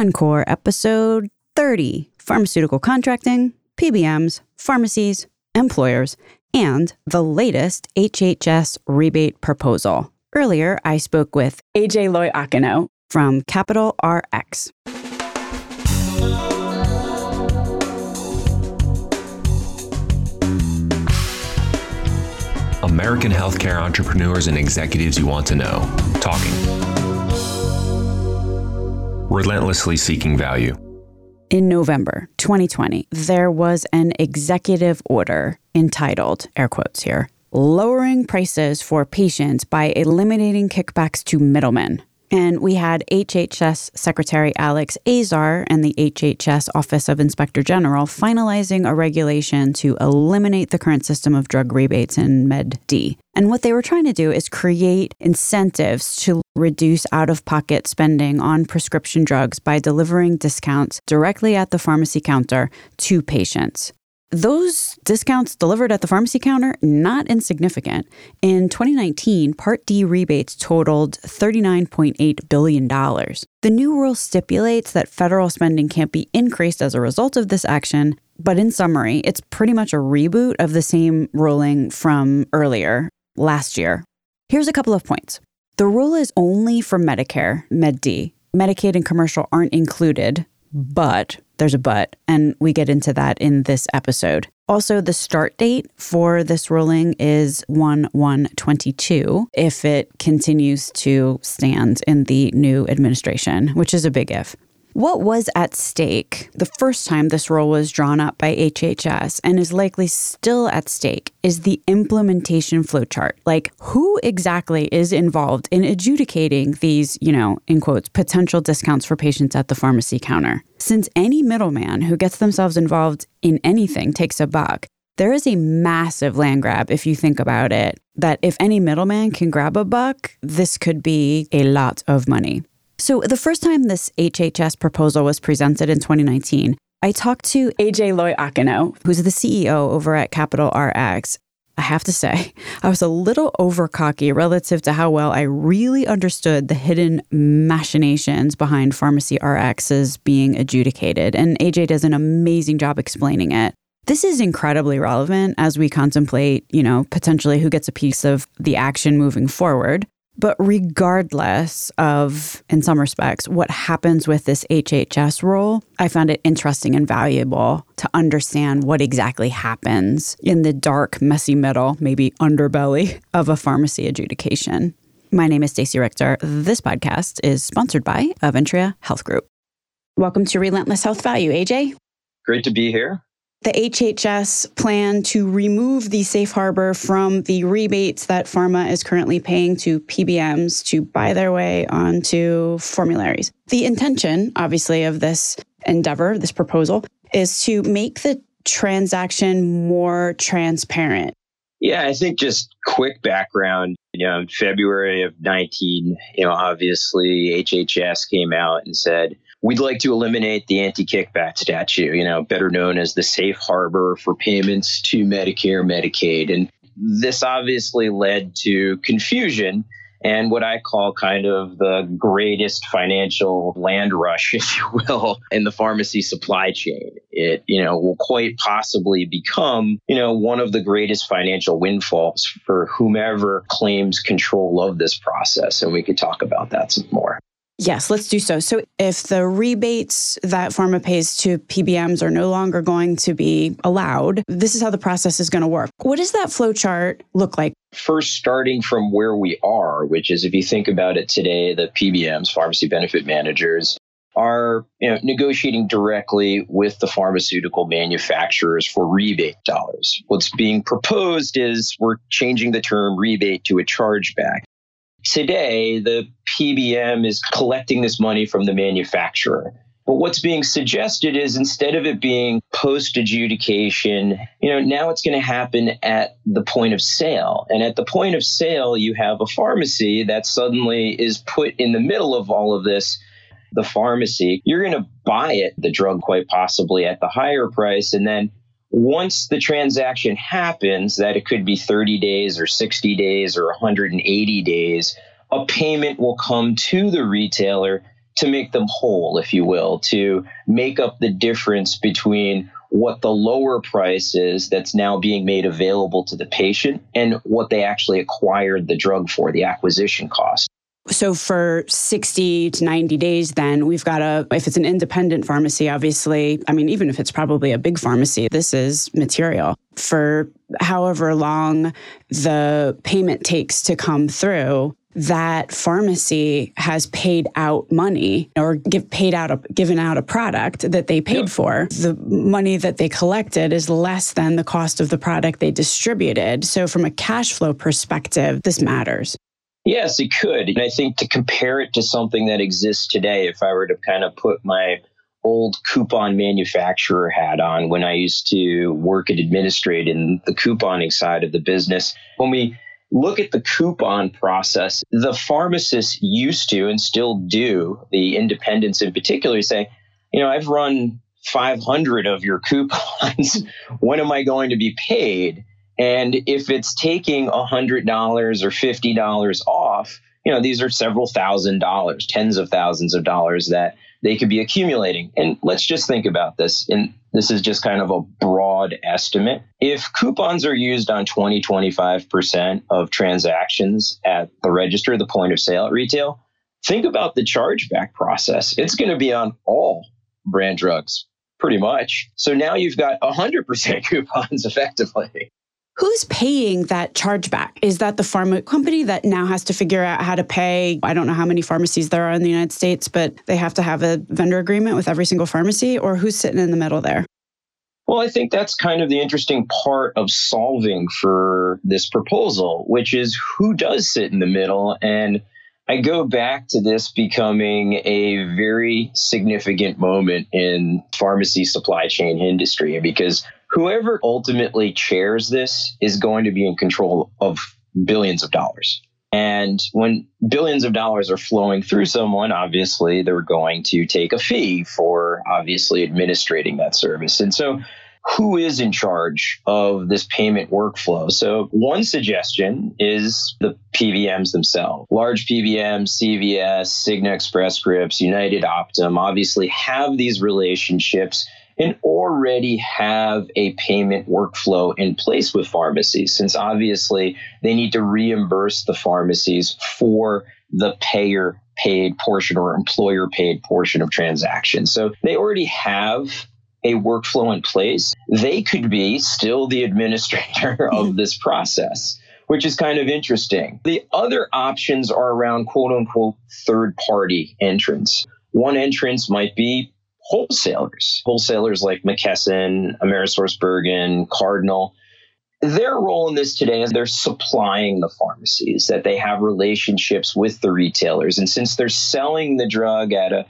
Encore, episode 30 Pharmaceutical Contracting, PBMs, Pharmacies, Employers, and the latest HHS rebate proposal. Earlier, I spoke with AJ Loiacono from Capital RX. American healthcare entrepreneurs and executives you want to know. Talking. Relentlessly seeking value. In November 2020, there was an executive order entitled, air quotes here, lowering prices for patients by eliminating kickbacks to middlemen. And we had HHS Secretary Alex Azar and the HHS Office of Inspector General finalizing a regulation to eliminate the current system of drug rebates in Med D. And what they were trying to do is create incentives to reduce out of pocket spending on prescription drugs by delivering discounts directly at the pharmacy counter to patients. Those discounts delivered at the pharmacy counter, not insignificant. In 2019, Part D rebates totaled $39.8 billion. The new rule stipulates that federal spending can't be increased as a result of this action, but in summary, it's pretty much a reboot of the same ruling from earlier, last year. Here's a couple of points. The rule is only for Medicare, Med D. Medicaid and commercial aren't included, but there's a but, and we get into that in this episode. Also, the start date for this ruling is 1 1 22 if it continues to stand in the new administration, which is a big if. What was at stake the first time this rule was drawn up by HHS and is likely still at stake is the implementation flowchart. Like, who exactly is involved in adjudicating these, you know, in quotes, potential discounts for patients at the pharmacy counter? Since any middleman who gets themselves involved in anything takes a buck, there is a massive land grab if you think about it. That if any middleman can grab a buck, this could be a lot of money. So, the first time this HHS proposal was presented in 2019, I talked to AJ Loiacono, who's the CEO over at Capital RX. I have to say, I was a little over cocky relative to how well I really understood the hidden machinations behind pharmacy RXs being adjudicated. And AJ does an amazing job explaining it. This is incredibly relevant as we contemplate, you know, potentially who gets a piece of the action moving forward. But regardless of, in some respects, what happens with this HHS role, I found it interesting and valuable to understand what exactly happens in the dark, messy middle, maybe underbelly of a pharmacy adjudication. My name is Stacey Richter. This podcast is sponsored by Aventria Health Group. Welcome to Relentless Health Value, AJ. Great to be here the HHS plan to remove the safe harbor from the rebates that pharma is currently paying to PBMs to buy their way onto formularies. The intention, obviously, of this endeavor, this proposal, is to make the transaction more transparent. Yeah, I think just quick background. You know, in February of 19, you know, obviously HHS came out and said, we'd like to eliminate the anti-kickback statute, you know, better known as the safe harbor for payments to Medicare, Medicaid. And this obviously led to confusion and what I call kind of the greatest financial land rush, if you will, in the pharmacy supply chain. It, you know, will quite possibly become, you know, one of the greatest financial windfalls for whomever claims control of this process. And we could talk about that some more. Yes, let's do so. So, if the rebates that pharma pays to PBMs are no longer going to be allowed, this is how the process is going to work. What does that flow chart look like? First, starting from where we are, which is if you think about it today, the PBMs, pharmacy benefit managers, are you know, negotiating directly with the pharmaceutical manufacturers for rebate dollars. What's being proposed is we're changing the term rebate to a chargeback. Today, the PBM is collecting this money from the manufacturer. But what's being suggested is instead of it being post adjudication, you know, now it's going to happen at the point of sale. And at the point of sale, you have a pharmacy that suddenly is put in the middle of all of this. The pharmacy, you're going to buy it, the drug, quite possibly at the higher price. And then once the transaction happens, that it could be 30 days or 60 days or 180 days, a payment will come to the retailer to make them whole, if you will, to make up the difference between what the lower price is that's now being made available to the patient and what they actually acquired the drug for, the acquisition cost. So for 60 to 90 days, then we've got a, if it's an independent pharmacy, obviously, I mean, even if it's probably a big pharmacy, this is material. For however long the payment takes to come through, that pharmacy has paid out money or give paid out a, given out a product that they paid yep. for the money that they collected is less than the cost of the product they distributed so from a cash flow perspective this matters yes it could and i think to compare it to something that exists today if i were to kind of put my old coupon manufacturer hat on when i used to work and administrate in the couponing side of the business when we look at the coupon process, the pharmacists used to and still do, the independents in particular, say, you know, I've run 500 of your coupons. when am I going to be paid? And if it's taking $100 or $50 off, you know, these are several thousand dollars, tens of thousands of dollars that they could be accumulating. And let's just think about this. And this is just kind of a broad estimate. If coupons are used on 20, 25% of transactions at the register, the point of sale at retail, think about the chargeback process. It's going to be on all brand drugs, pretty much. So now you've got 100% coupons effectively. Who's paying that chargeback? Is that the pharma company that now has to figure out how to pay? I don't know how many pharmacies there are in the United States, but they have to have a vendor agreement with every single pharmacy, or who's sitting in the middle there? Well, I think that's kind of the interesting part of solving for this proposal, which is who does sit in the middle. And I go back to this becoming a very significant moment in pharmacy supply chain industry because whoever ultimately chairs this is going to be in control of billions of dollars. And when billions of dollars are flowing through someone, obviously they're going to take a fee for obviously administrating that service. And so, who is in charge of this payment workflow? So, one suggestion is the PBMs themselves. Large PBMs, CVS, Cigna Express Scripts, United Optum obviously have these relationships and already have a payment workflow in place with pharmacies, since obviously they need to reimburse the pharmacies for the payer paid portion or employer paid portion of transactions. So they already have a workflow in place. They could be still the administrator of this process which is kind of interesting. The other options are around quote unquote third party entrance. One entrance might be wholesalers, wholesalers like McKesson, AmerisourceBergen, Cardinal. Their role in this today is they're supplying the pharmacies, that they have relationships with the retailers. And since they're selling the drug at a,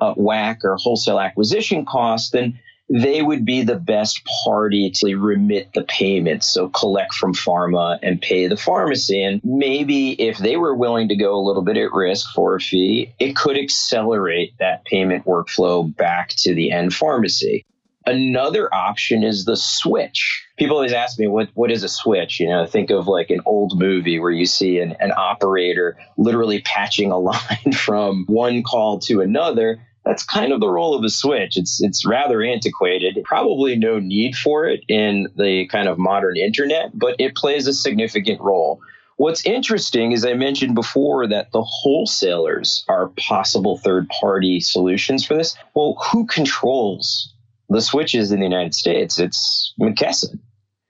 a or wholesale acquisition cost, then they would be the best party to remit the payments. So collect from pharma and pay the pharmacy. And maybe if they were willing to go a little bit at risk for a fee, it could accelerate that payment workflow back to the end pharmacy. Another option is the switch. People always ask me, what, what is a switch? You know, think of like an old movie where you see an, an operator literally patching a line from one call to another that's kind of the role of a switch. It's it's rather antiquated. Probably no need for it in the kind of modern internet, but it plays a significant role. What's interesting is I mentioned before that the wholesalers are possible third party solutions for this. Well, who controls the switches in the United States? It's McKesson.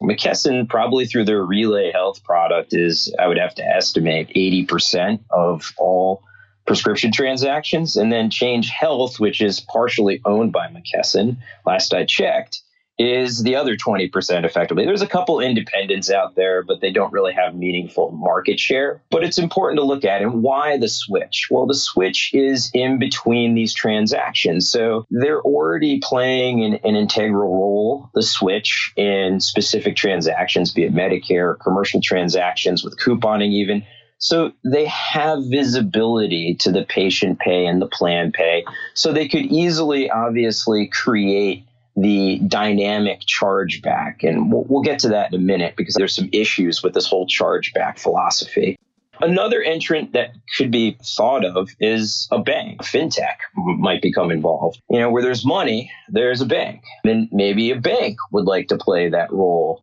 McKesson, probably through their Relay Health product, is, I would have to estimate, 80% of all prescription transactions, and then Change Health, which is partially owned by McKesson, last I checked, is the other 20% effectively. There's a couple independents out there, but they don't really have meaningful market share. But it's important to look at and why the switch? Well, the switch is in between these transactions. So they're already playing an, an integral role, the switch, in specific transactions, be it Medicare, commercial transactions with couponing, even so they have visibility to the patient pay and the plan pay. So they could easily, obviously, create the dynamic chargeback. And we'll, we'll get to that in a minute because there's some issues with this whole chargeback philosophy. Another entrant that could be thought of is a bank. Fintech might become involved. You know, where there's money, there's a bank. Then maybe a bank would like to play that role.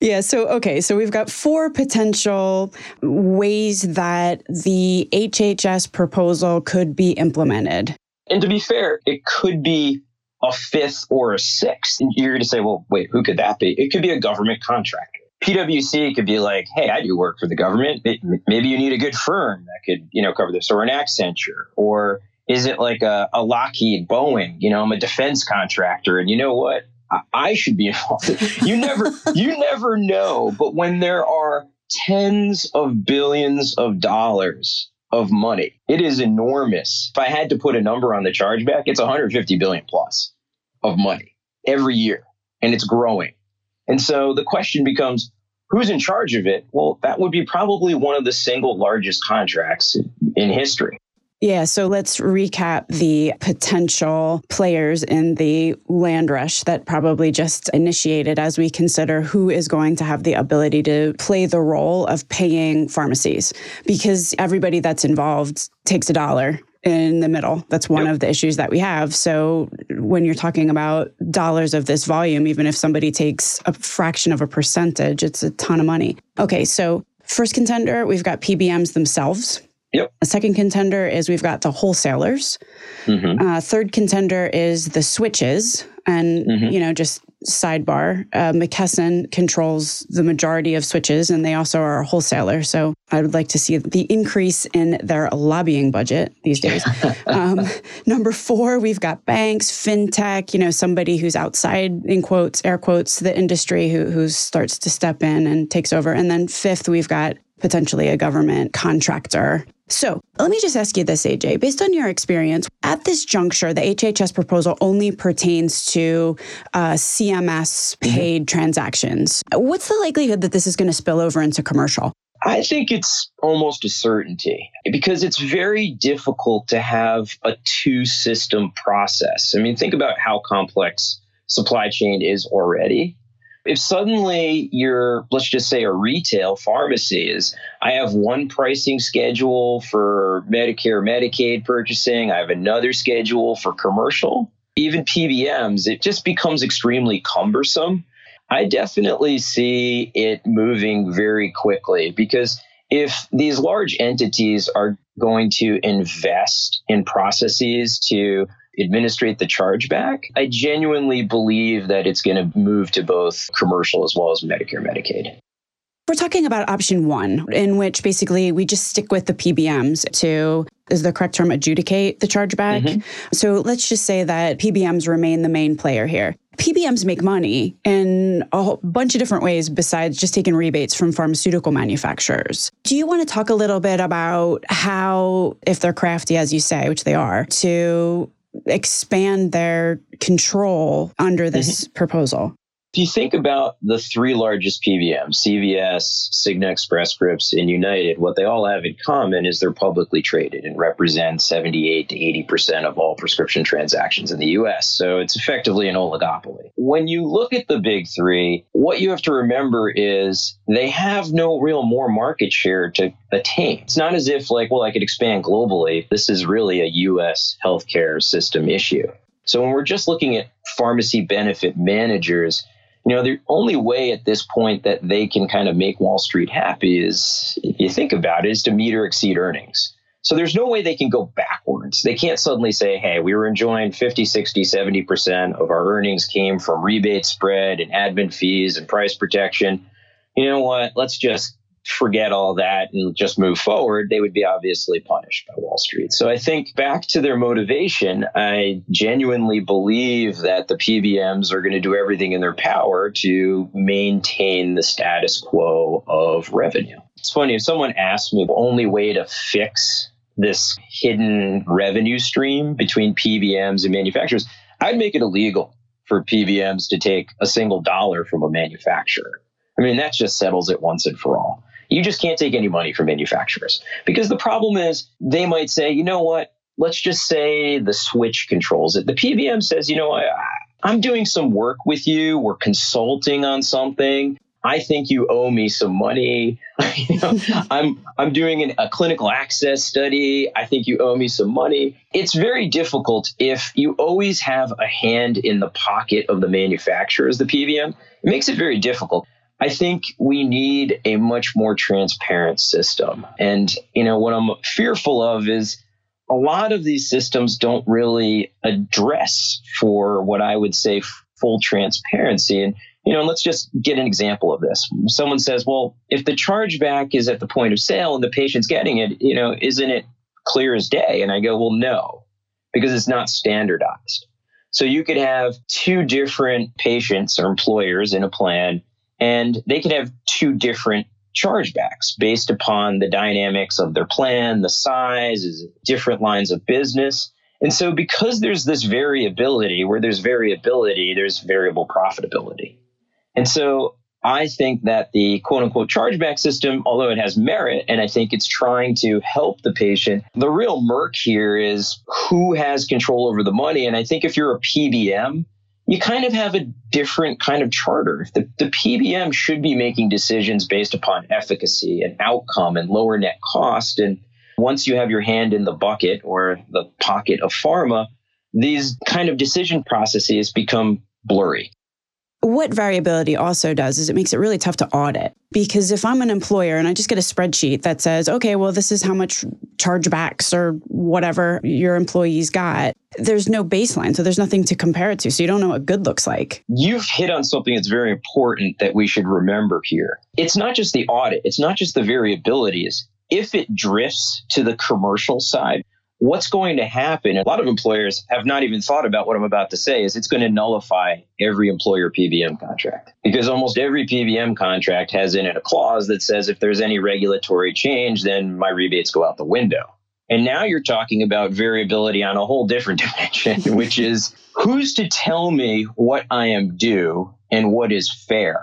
Yeah, so okay, so we've got four potential ways that the HHS proposal could be implemented. And to be fair, it could be a fifth or a sixth. And you're going to say, well, wait, who could that be? It could be a government contractor. PwC could be like, hey, I do work for the government. Maybe you need a good firm that could, you know, cover this, or an Accenture, or is it like a, a Lockheed, Boeing? You know, I'm a defense contractor, and you know what? I, should be involved. you never, you never know. But when there are tens of billions of dollars of money, it is enormous. If I had to put a number on the chargeback, it's 150 billion plus of money every year, and it's growing. And so the question becomes who's in charge of it? Well, that would be probably one of the single largest contracts in history. Yeah, so let's recap the potential players in the land rush that probably just initiated as we consider who is going to have the ability to play the role of paying pharmacies because everybody that's involved takes a dollar in the middle. That's one yep. of the issues that we have. So when you're talking about dollars of this volume, even if somebody takes a fraction of a percentage, it's a ton of money. Okay, so first contender, we've got PBMs themselves. Yep. A second contender is we've got the wholesalers. Mm-hmm. Uh, third contender is the switches, and mm-hmm. you know, just sidebar, uh, McKesson controls the majority of switches, and they also are a wholesaler. So I would like to see the increase in their lobbying budget these days. um, number four, we've got banks, fintech. You know, somebody who's outside in quotes, air quotes, the industry who who starts to step in and takes over. And then fifth, we've got potentially a government contractor so let me just ask you this, AJ. Based on your experience, at this juncture, the HHS proposal only pertains to uh, CMS paid mm-hmm. transactions. What's the likelihood that this is going to spill over into commercial? I think it's almost a certainty because it's very difficult to have a two system process. I mean, think about how complex supply chain is already. If suddenly you're, let's just say, a retail pharmacy is, I have one pricing schedule for Medicare, Medicaid purchasing, I have another schedule for commercial, even PBMs, it just becomes extremely cumbersome. I definitely see it moving very quickly because if these large entities are going to invest in processes to administrate the chargeback, I genuinely believe that it's going to move to both commercial as well as Medicare, Medicaid. We're talking about option one, in which basically we just stick with the PBMs to, is the correct term, adjudicate the chargeback. Mm-hmm. So let's just say that PBMs remain the main player here. PBMs make money in a bunch of different ways besides just taking rebates from pharmaceutical manufacturers. Do you want to talk a little bit about how, if they're crafty, as you say, which they are, to expand their control under this mm-hmm. proposal? If you think about the three largest PBMs, CVS, Cigna Express Scripts, and United, what they all have in common is they're publicly traded and represent 78 to 80% of all prescription transactions in the US. So it's effectively an oligopoly. When you look at the big three, what you have to remember is they have no real more market share to attain. It's not as if, like, well, I could expand globally. This is really a US healthcare system issue. So when we're just looking at pharmacy benefit managers, you know, the only way at this point that they can kind of make Wall Street happy is, if you think about it, is to meet or exceed earnings. So there's no way they can go backwards. They can't suddenly say, hey, we were enjoying 50, 60, 70% of our earnings came from rebate spread and admin fees and price protection. You know what? Let's just forget all that and just move forward, they would be obviously punished by Wall Street. So I think back to their motivation, I genuinely believe that the PBMs are going to do everything in their power to maintain the status quo of revenue. It's funny, if someone asked me the only way to fix this hidden revenue stream between PBMs and manufacturers, I'd make it illegal for PBMs to take a single dollar from a manufacturer. I mean, that just settles it once and for all. You just can't take any money from manufacturers because the problem is they might say, you know what? Let's just say the switch controls it. The PBM says, you know, I, I'm doing some work with you. We're consulting on something. I think you owe me some money. you know, I'm I'm doing an, a clinical access study. I think you owe me some money. It's very difficult if you always have a hand in the pocket of the manufacturer as the PBM. It makes it very difficult. I think we need a much more transparent system. And you know what I'm fearful of is a lot of these systems don't really address for what I would say full transparency. And you know, let's just get an example of this. Someone says, well, if the chargeback is at the point of sale and the patient's getting it, you know, isn't it clear as day? And I go, well, no, because it's not standardized. So you could have two different patients or employers in a plan, and they could have two different chargebacks based upon the dynamics of their plan, the size, different lines of business. And so, because there's this variability, where there's variability, there's variable profitability. And so I think that the quote unquote chargeback system, although it has merit, and I think it's trying to help the patient, the real murk here is who has control over the money. And I think if you're a PBM, you kind of have a different kind of charter. The, the PBM should be making decisions based upon efficacy and outcome and lower net cost. And once you have your hand in the bucket or the pocket of pharma, these kind of decision processes become blurry. What variability also does is it makes it really tough to audit because if I'm an employer and I just get a spreadsheet that says, okay, well, this is how much chargebacks or whatever your employees got, there's no baseline. So there's nothing to compare it to. So you don't know what good looks like. You've hit on something that's very important that we should remember here. It's not just the audit, it's not just the variabilities. If it drifts to the commercial side, what's going to happen? A lot of employers have not even thought about what I'm about to say is it's going to nullify every employer PBM contract because almost every PBM contract has in it a clause that says if there's any regulatory change, then my rebates go out the window. And now you're talking about variability on a whole different dimension, which is who's to tell me what I am due and what is fair?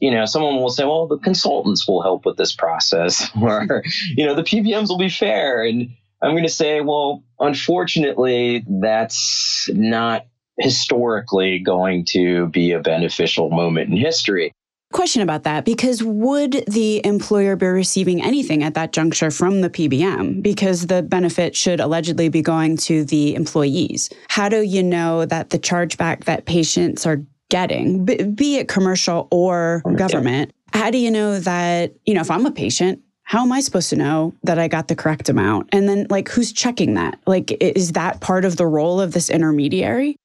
you know, someone will say, well, the consultants will help with this process, or, you know, the PBMs will be fair. And I'm going to say, well, unfortunately, that's not historically going to be a beneficial moment in history. Question about that because would the employer be receiving anything at that juncture from the PBM? Because the benefit should allegedly be going to the employees. How do you know that the chargeback that patients are getting, be it commercial or government, how do you know that, you know, if I'm a patient, how am I supposed to know that I got the correct amount? And then, like, who's checking that? Like, is that part of the role of this intermediary?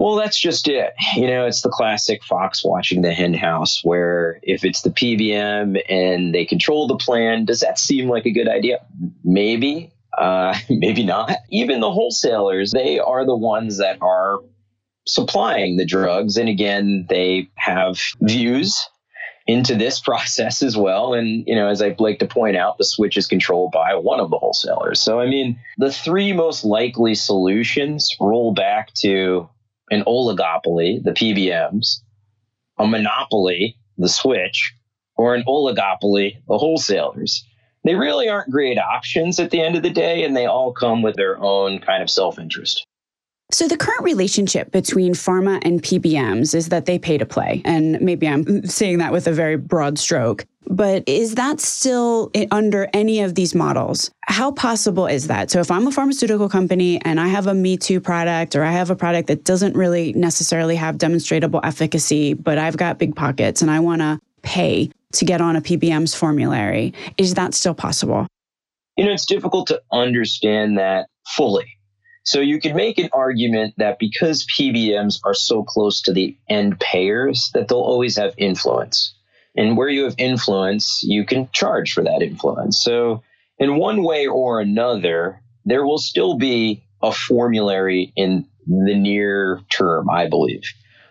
Well, that's just it. You know, it's the classic fox watching the hen house, where if it's the PBM and they control the plan, does that seem like a good idea? Maybe, uh, maybe not. Even the wholesalers, they are the ones that are supplying the drugs. And again, they have views into this process as well. And, you know, as I like to point out, the switch is controlled by one of the wholesalers. So, I mean, the three most likely solutions roll back to an oligopoly, the PBMs, a monopoly, the switch, or an oligopoly, the wholesalers. They really aren't great options at the end of the day, and they all come with their own kind of self interest. So, the current relationship between pharma and PBMs is that they pay to play. And maybe I'm saying that with a very broad stroke. But is that still under any of these models? How possible is that? So, if I'm a pharmaceutical company and I have a Me Too product or I have a product that doesn't really necessarily have demonstrable efficacy, but I've got big pockets and I want to pay to get on a PBM's formulary, is that still possible? You know, it's difficult to understand that fully so you could make an argument that because PBMs are so close to the end payers, that they'll always have influence. And where you have influence, you can charge for that influence. So in one way or another, there will still be a formulary in the near term, I believe.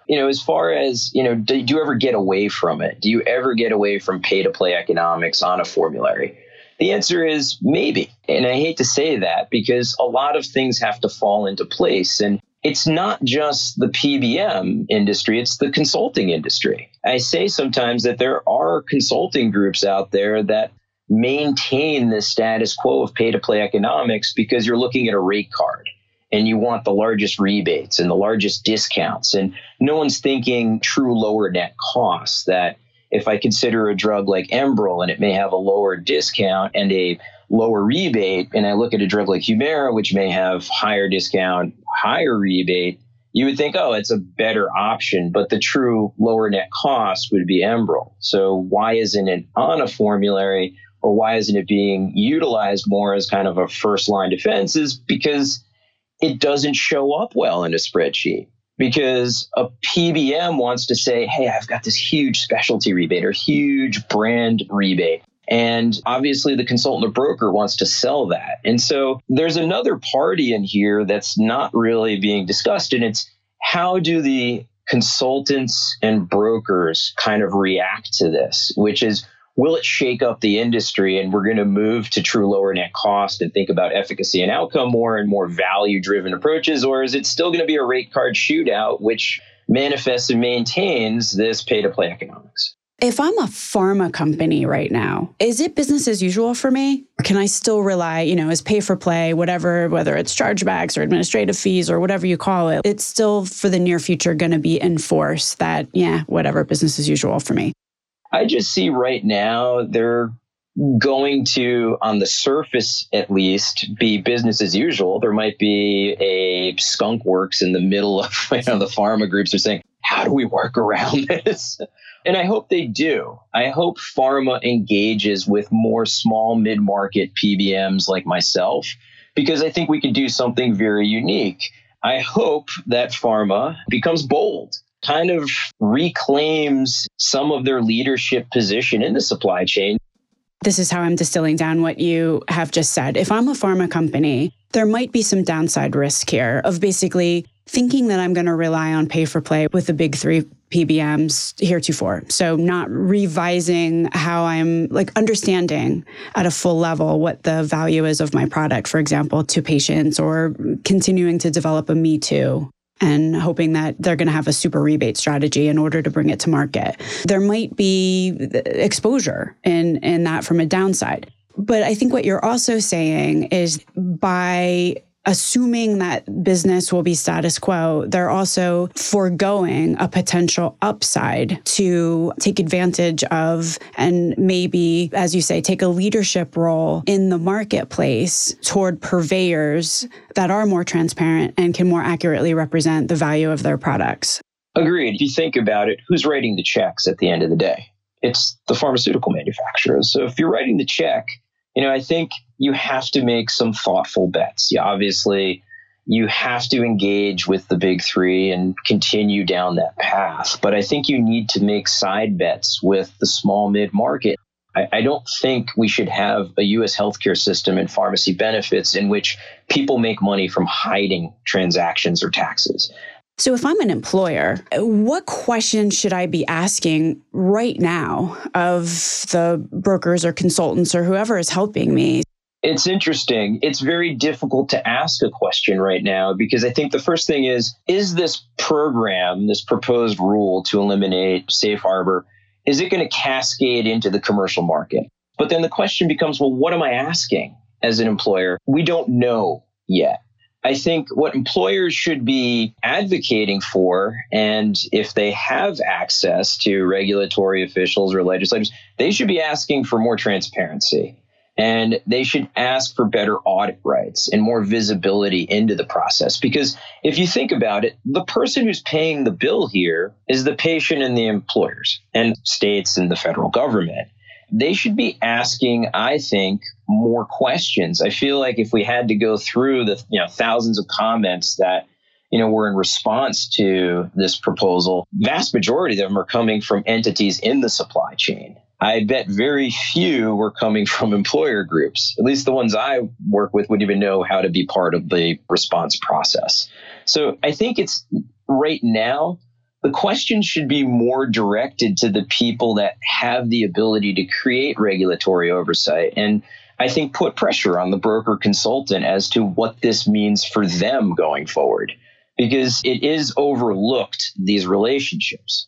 You know, as far as, you know, do, do you ever get away from it? Do you ever get away from pay to play economics on a formulary? The answer is maybe. And I hate to say that because a lot of things have to fall into place. And it's not just the PBM industry, it's the consulting industry. I say sometimes that there are consulting groups out there that maintain the status quo of pay to play economics because you're looking at a rate card and you want the largest rebates and the largest discounts. And no one's thinking true lower net costs that if I consider a drug like Enbrel and it may have a lower discount and a lower rebate, and I look at a drug like Humira, which may have higher discount, higher rebate, you would think, oh, it's a better option, but the true lower net cost would be Enbrel. So why isn't it on a formulary or why isn't it being utilized more as kind of a first line defense is because it doesn't show up well in a spreadsheet because a PBM wants to say, hey, I've got this huge specialty rebate or huge brand rebate. And obviously, the consultant or broker wants to sell that. And so there's another party in here that's not really being discussed. And it's how do the consultants and brokers kind of react to this, which is will it shake up the industry and we're going to move to true lower net cost and think about efficacy and outcome more and more value driven approaches? Or is it still going to be a rate card shootout, which manifests and maintains this pay to play economics? If I'm a pharma company right now, is it business as usual for me? Can I still rely, you know, as pay for play, whatever, whether it's chargebacks or administrative fees or whatever you call it, it's still for the near future going to be enforced that, yeah, whatever, business as usual for me. I just see right now they're going to, on the surface at least, be business as usual. There might be a skunk works in the middle of you know, the pharma groups are saying, how do we work around this? And I hope they do. I hope pharma engages with more small mid market PBMs like myself, because I think we can do something very unique. I hope that pharma becomes bold kind of reclaims some of their leadership position in the supply chain. This is how I'm distilling down what you have just said. If I'm a pharma company, there might be some downside risk here of basically thinking that I'm going to rely on pay for play with the big three PBMs heretofore. So, not revising how I'm like understanding at a full level what the value is of my product, for example, to patients, or continuing to develop a me too and hoping that they're going to have a super rebate strategy in order to bring it to market. There might be exposure in in that from a downside. But I think what you're also saying is by assuming that business will be status quo, they're also foregoing a potential upside to take advantage of and maybe, as you say, take a leadership role in the marketplace toward purveyors that are more transparent and can more accurately represent the value of their products. Agreed. If you think about it, who's writing the checks at the end of the day? It's the pharmaceutical manufacturers. So if you're writing the check, you know, I think you have to make some thoughtful bets. You obviously, you have to engage with the big three and continue down that path. But I think you need to make side bets with the small mid market. I, I don't think we should have a U.S. healthcare system and pharmacy benefits in which people make money from hiding transactions or taxes. So, if I'm an employer, what questions should I be asking right now of the brokers or consultants or whoever is helping me? It's interesting. It's very difficult to ask a question right now because I think the first thing is is this program, this proposed rule to eliminate safe harbor, is it going to cascade into the commercial market? But then the question becomes well, what am I asking as an employer? We don't know yet. I think what employers should be advocating for, and if they have access to regulatory officials or legislators, they should be asking for more transparency. And they should ask for better audit rights and more visibility into the process. Because if you think about it, the person who's paying the bill here is the patient and the employers and states and the federal government they should be asking, I think, more questions. I feel like if we had to go through the you know thousands of comments that you know were in response to this proposal, vast majority of them are coming from entities in the supply chain. I bet very few were coming from employer groups. At least the ones I work with wouldn't even know how to be part of the response process. So I think it's right now the question should be more directed to the people that have the ability to create regulatory oversight and I think put pressure on the broker consultant as to what this means for them going forward because it is overlooked these relationships.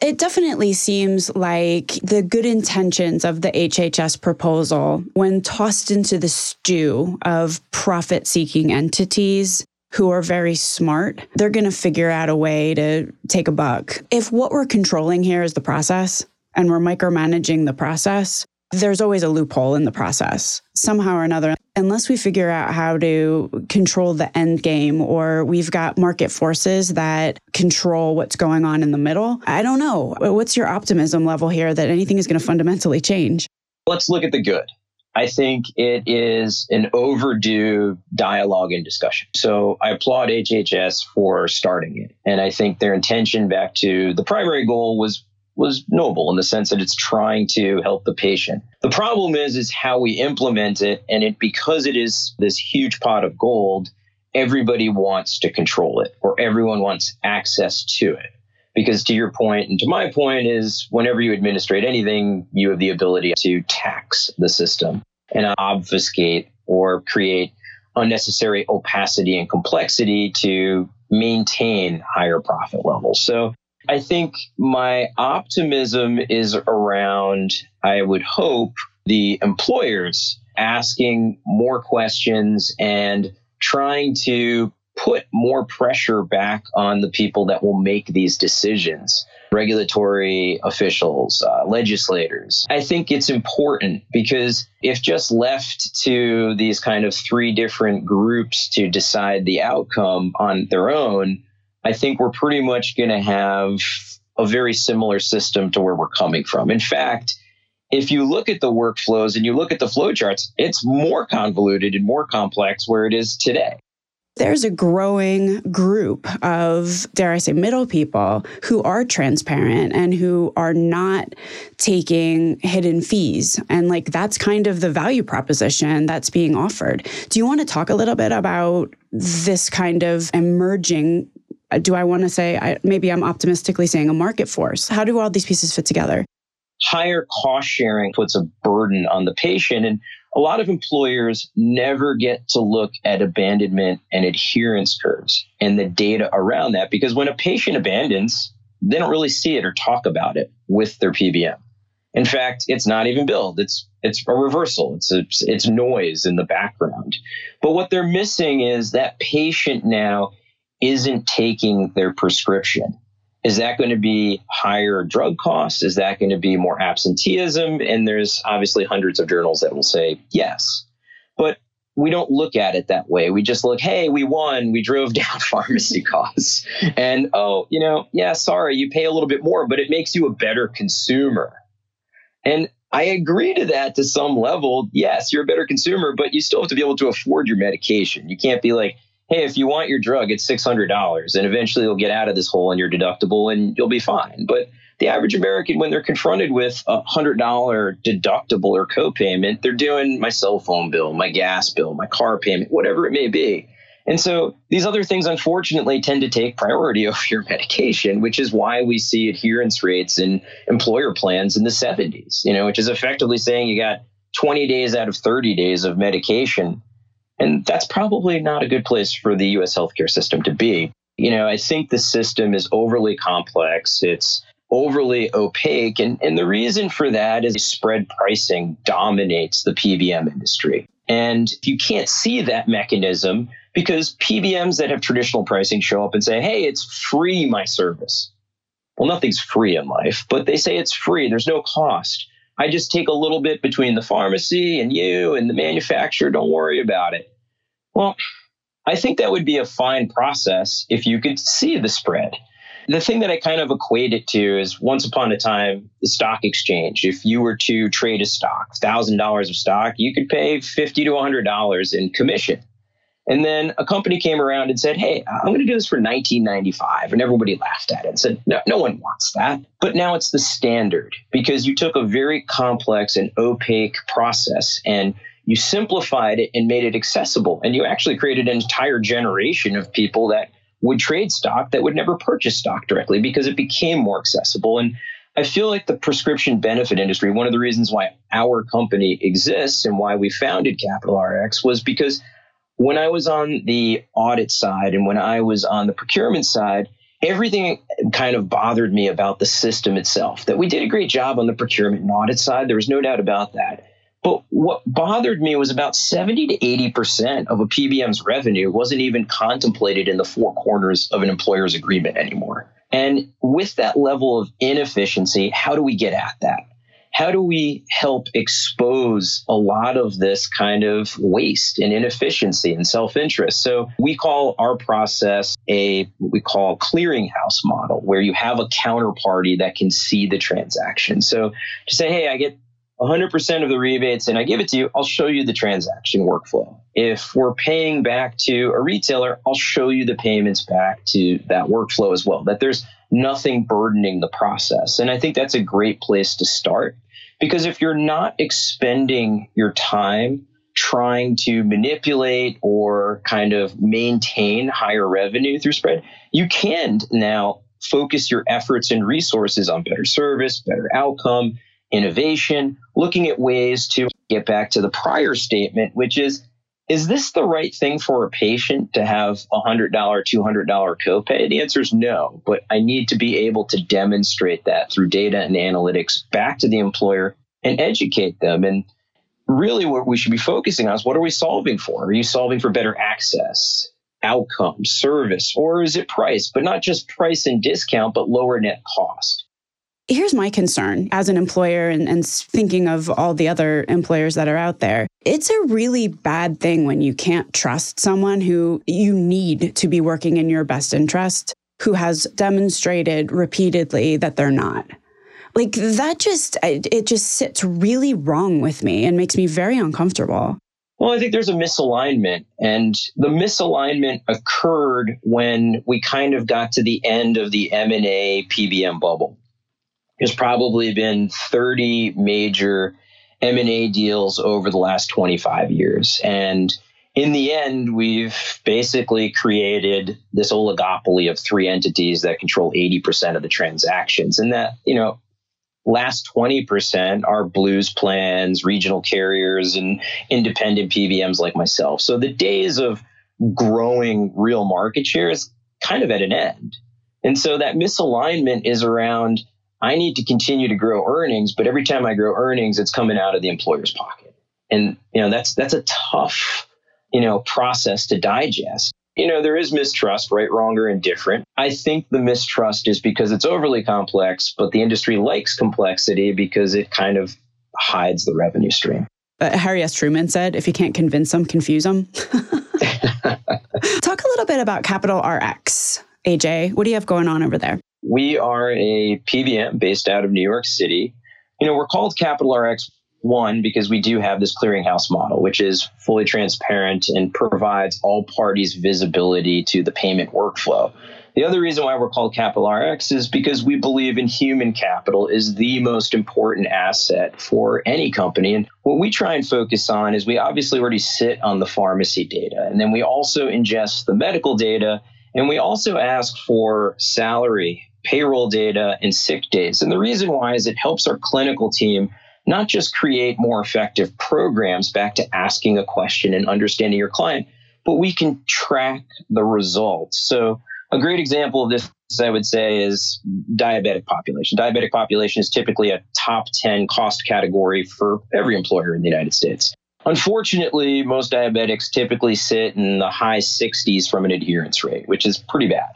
It definitely seems like the good intentions of the HHS proposal, when tossed into the stew of profit seeking entities, who are very smart, they're going to figure out a way to take a buck. If what we're controlling here is the process, and we're micromanaging the process, there's always a loophole in the process somehow or another. Unless we figure out how to control the end game or we've got market forces that control what's going on in the middle, I don't know. What's your optimism level here that anything is going to fundamentally change? Let's look at the good. I think it is an overdue dialogue and discussion. So I applaud HHS for starting it. And I think their intention back to the primary goal was was noble in the sense that it's trying to help the patient. The problem is is how we implement it and it because it is this huge pot of gold, everybody wants to control it or everyone wants access to it. Because to your point and to my point is whenever you administrate anything, you have the ability to tax the system and obfuscate or create unnecessary opacity and complexity to maintain higher profit levels. So I think my optimism is around, I would hope, the employers asking more questions and trying to put more pressure back on the people that will make these decisions regulatory officials, uh, legislators. I think it's important because if just left to these kind of three different groups to decide the outcome on their own, I think we're pretty much going to have a very similar system to where we're coming from. In fact, if you look at the workflows and you look at the flowcharts, it's more convoluted and more complex where it is today. There's a growing group of, dare I say, middle people who are transparent and who are not taking hidden fees. And like that's kind of the value proposition that's being offered. Do you want to talk a little bit about this kind of emerging Uh, do I want to say, I, maybe I'm optimistically saying a market force? How do all these pieces fit together? Higher cost sharing puts a burden on the patient. And a lot of employers never get to look at abandonment and adherence curves and the data around that because when a patient abandons, they don't really see it or talk about it with their PBM. In fact, it's not even billed. It's it's a reversal. It's a, it's noise in the background. But what they're missing is that patient now isn't taking their prescription. Is that going to be higher drug costs? Is that going to be more absenteeism? And there's obviously hundreds of journals that will say yes. But we don't look at it that way. We just look, hey, we won. We drove down pharmacy costs. And oh, you know, yeah, sorry, you pay a little bit more, but it makes you a better consumer. And I agree to that to some level. Yes, you're a better consumer, but you still have to be able to afford your medication. You can't be like, hey, if you want your drug, it's $600 and eventually you'll get out of this hole in your deductible and you'll be fine. But the average American, when they're confronted with a $100 deductible or copayment, they're doing my cell phone bill, my gas bill, my car payment, whatever it may be. And so these other things, unfortunately, tend to take priority over your medication, which is why we see adherence rates in employer plans in the 70s, you know, which is effectively saying you got 20 days out of 30 days of medication and that's probably not a good place for the US healthcare system to be. You know, I think the system is overly complex. It's overly opaque. And, and the reason for that is spread pricing dominates the PBM industry. And you can't see that mechanism because PBMs that have traditional pricing show up and say, hey, it's free, my service. Well, nothing's free in life, but they say it's free. There's no cost. I just take a little bit between the pharmacy and you and the manufacturer. Don't worry about it. Well, I think that would be a fine process if you could see the spread. The thing that I kind of equate it to is once upon a time, the stock exchange. If you were to trade a stock, $1,000 of stock, you could pay 50 to $100 in commission. And then a company came around and said, Hey, I'm going to do this for 1995. And everybody laughed at it and said, no, no one wants that. But now it's the standard because you took a very complex and opaque process and you simplified it and made it accessible. And you actually created an entire generation of people that would trade stock that would never purchase stock directly because it became more accessible. And I feel like the prescription benefit industry, one of the reasons why our company exists and why we founded Capital RX was because when I was on the audit side and when I was on the procurement side, everything kind of bothered me about the system itself. That we did a great job on the procurement and audit side, there was no doubt about that. But what bothered me was about 70 to 80% of a PBM's revenue wasn't even contemplated in the four corners of an employer's agreement anymore. And with that level of inefficiency, how do we get at that? How do we help expose a lot of this kind of waste and inefficiency and self interest? So we call our process a what we call clearinghouse model, where you have a counterparty that can see the transaction. So to say, hey, I get 100% of the rebates and I give it to you, I'll show you the transaction workflow. If we're paying back to a retailer, I'll show you the payments back to that workflow as well, that there's nothing burdening the process. And I think that's a great place to start because if you're not expending your time trying to manipulate or kind of maintain higher revenue through spread, you can now focus your efforts and resources on better service, better outcome, innovation, looking at ways to get back to the prior statement, which is is this the right thing for a patient to have a $100, $200 copay? The answer is no, but I need to be able to demonstrate that through data and analytics back to the employer and educate them. And really, what we should be focusing on is what are we solving for? Are you solving for better access, outcome, service, or is it price? But not just price and discount, but lower net cost. Here's my concern as an employer and, and, thinking of all the other employers that are out there. It's a really bad thing when you can't trust someone who you need to be working in your best interest, who has demonstrated repeatedly that they're not. Like that just, it just sits really wrong with me and makes me very uncomfortable. Well, I think there's a misalignment, and the misalignment occurred when we kind of got to the end of the M&A PBM bubble there's probably been 30 major M&A deals over the last 25 years. And in the end, we've basically created this oligopoly of three entities that control 80% of the transactions. And that, you know, last 20% are blues plans, regional carriers, and independent PBMs like myself. So the days of growing real market share is kind of at an end. And so that misalignment is around I need to continue to grow earnings, but every time I grow earnings, it's coming out of the employer's pocket. And you know, that's that's a tough, you know, process to digest. You know, there is mistrust, right, wrong, or indifferent. I think the mistrust is because it's overly complex, but the industry likes complexity because it kind of hides the revenue stream. Uh, Harry S. Truman said, if you can't convince them, confuse them. Talk a little bit about Capital RX. AJ, what do you have going on over there? We are a PBM based out of New York City. You know, we're called Capital RX one because we do have this clearinghouse model, which is fully transparent and provides all parties visibility to the payment workflow. The other reason why we're called Capital RX is because we believe in human capital is the most important asset for any company. And what we try and focus on is we obviously already sit on the pharmacy data, and then we also ingest the medical data, and we also ask for salary payroll data, and sick days. And the reason why is it helps our clinical team not just create more effective programs back to asking a question and understanding your client, but we can track the results. So a great example of this, I would say, is diabetic population. Diabetic population is typically a top 10 cost category for every employer in the United States. Unfortunately, most diabetics typically sit in the high 60s from an adherence rate, which is pretty bad.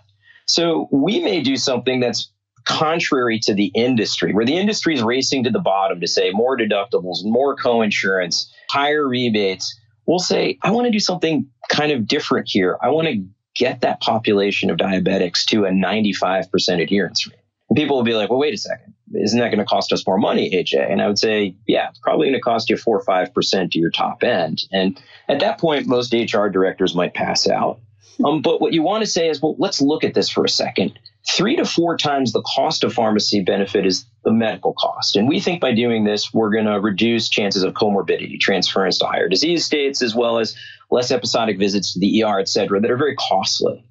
So we may do something that's contrary to the industry, where the industry is racing to the bottom to say more deductibles, more coinsurance, higher rebates. We'll say, I want to do something kind of different here. I want to get that population of diabetics to a 95% adherence rate. And people will be like, well, wait a second. Isn't that going to cost us more money, AJ? And I would say, yeah, it's probably going to cost you four or 5% to your top end. And at that point, most HR directors might pass out. Um, but what you want to say is, well, let's look at this for a second. Three to four times the cost of pharmacy benefit is the medical cost. And we think by doing this, we're going to reduce chances of comorbidity, transference to higher disease states, as well as less episodic visits to the ER, et cetera, that are very costly.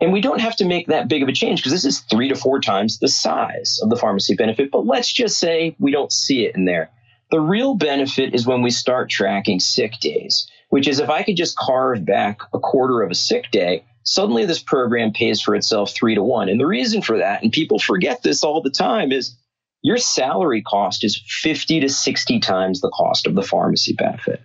And we don't have to make that big of a change because this is three to four times the size of the pharmacy benefit. But let's just say we don't see it in there. The real benefit is when we start tracking sick days which is if I could just carve back a quarter of a sick day, suddenly this program pays for itself three to one. And the reason for that, and people forget this all the time, is your salary cost is 50 to 60 times the cost of the pharmacy benefit.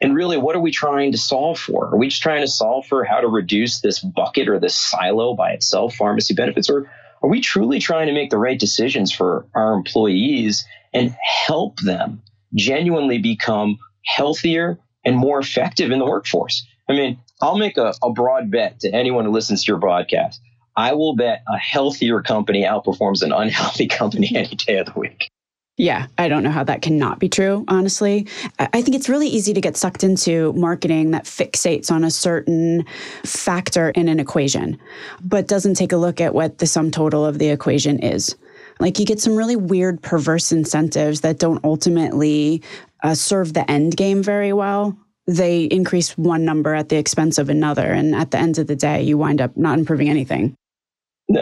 And really, what are we trying to solve for? Are we just trying to solve for how to reduce this bucket or this silo by itself, pharmacy benefits? Or are we truly trying to make the right decisions for our employees and help them genuinely become healthier and more effective in the workforce? I mean, I'll make a, a broad bet to anyone who listens to your broadcast. I will bet a healthier company outperforms an unhealthy company any day of the week. Yeah, I don't know how that cannot be true, honestly. I think it's really easy to get sucked into marketing that fixates on a certain factor in an equation, but doesn't take a look at what the sum total of the equation is. Like you get some really weird, perverse incentives that don't ultimately uh, serve the end game very well. They increase one number at the expense of another. And at the end of the day, you wind up not improving anything.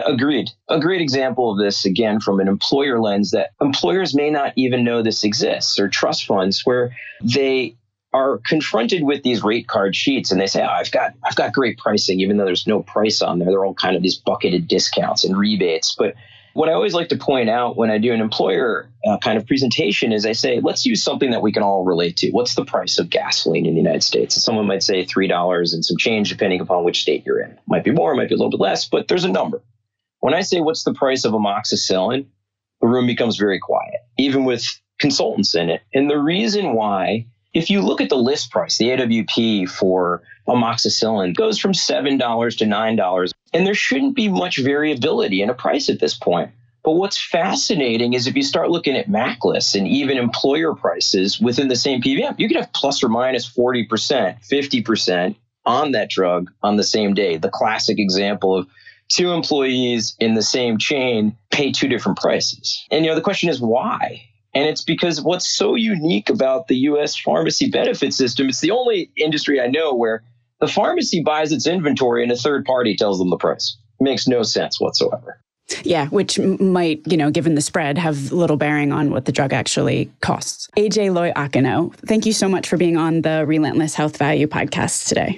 Agreed. A great example of this, again, from an employer lens, that employers may not even know this exists, or trust funds where they are confronted with these rate card sheets and they say, oh, I've got I've got great pricing, even though there's no price on there. They're all kind of these bucketed discounts and rebates. But what I always like to point out when I do an employer uh, kind of presentation is I say, let's use something that we can all relate to. What's the price of gasoline in the United States? Someone might say $3 and some change, depending upon which state you're in. Might be more, might be a little bit less, but there's a number. When I say what's the price of amoxicillin, the room becomes very quiet, even with consultants in it. And the reason why, if you look at the list price, the AWP for amoxicillin goes from $7 to $9, and there shouldn't be much variability in a price at this point. But what's fascinating is if you start looking at MAC lists and even employer prices within the same PBM, you could have plus or minus 40%, 50% on that drug on the same day. The classic example of two employees in the same chain pay two different prices. And you know the question is why? And it's because what's so unique about the US pharmacy benefit system, it's the only industry I know where the pharmacy buys its inventory and a third party tells them the price. It makes no sense whatsoever. Yeah, which might, you know, given the spread, have little bearing on what the drug actually costs. AJ Loiacono, thank you so much for being on the Relentless Health Value podcast today.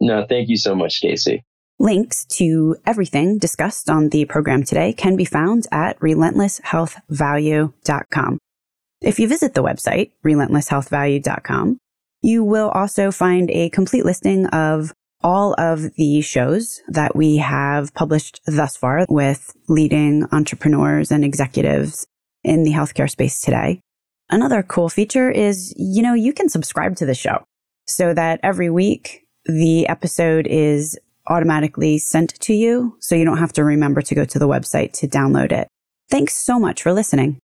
No, thank you so much, Stacey. Links to everything discussed on the program today can be found at relentlesshealthvalue.com. If you visit the website, relentlesshealthvalue.com, you will also find a complete listing of all of the shows that we have published thus far with leading entrepreneurs and executives in the healthcare space today. Another cool feature is, you know, you can subscribe to the show so that every week the episode is automatically sent to you, so you don't have to remember to go to the website to download it. Thanks so much for listening.